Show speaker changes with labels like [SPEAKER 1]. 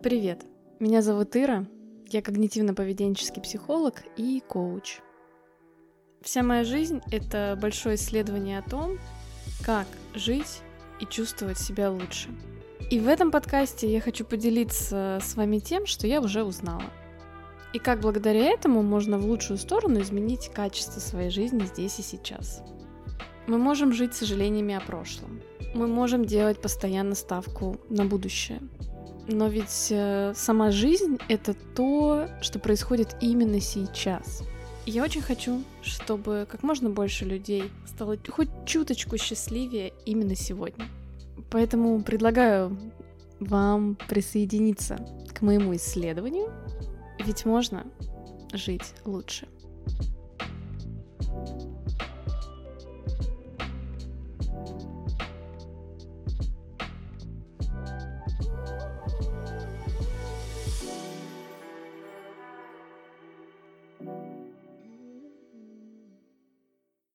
[SPEAKER 1] Привет, меня зовут Ира, я когнитивно-поведенческий психолог и коуч. Вся моя жизнь — это большое исследование о том, как жить и чувствовать себя лучше. И в этом подкасте я хочу поделиться с вами тем, что я уже узнала. И как благодаря этому можно в лучшую сторону изменить качество своей жизни здесь и сейчас. Мы можем жить сожалениями о прошлом. Мы можем делать постоянно ставку на будущее но ведь э, сама жизнь — это то, что происходит именно сейчас. И я очень хочу, чтобы как можно больше людей стало хоть чуточку счастливее именно сегодня. Поэтому предлагаю вам присоединиться к моему исследованию, ведь можно жить лучше.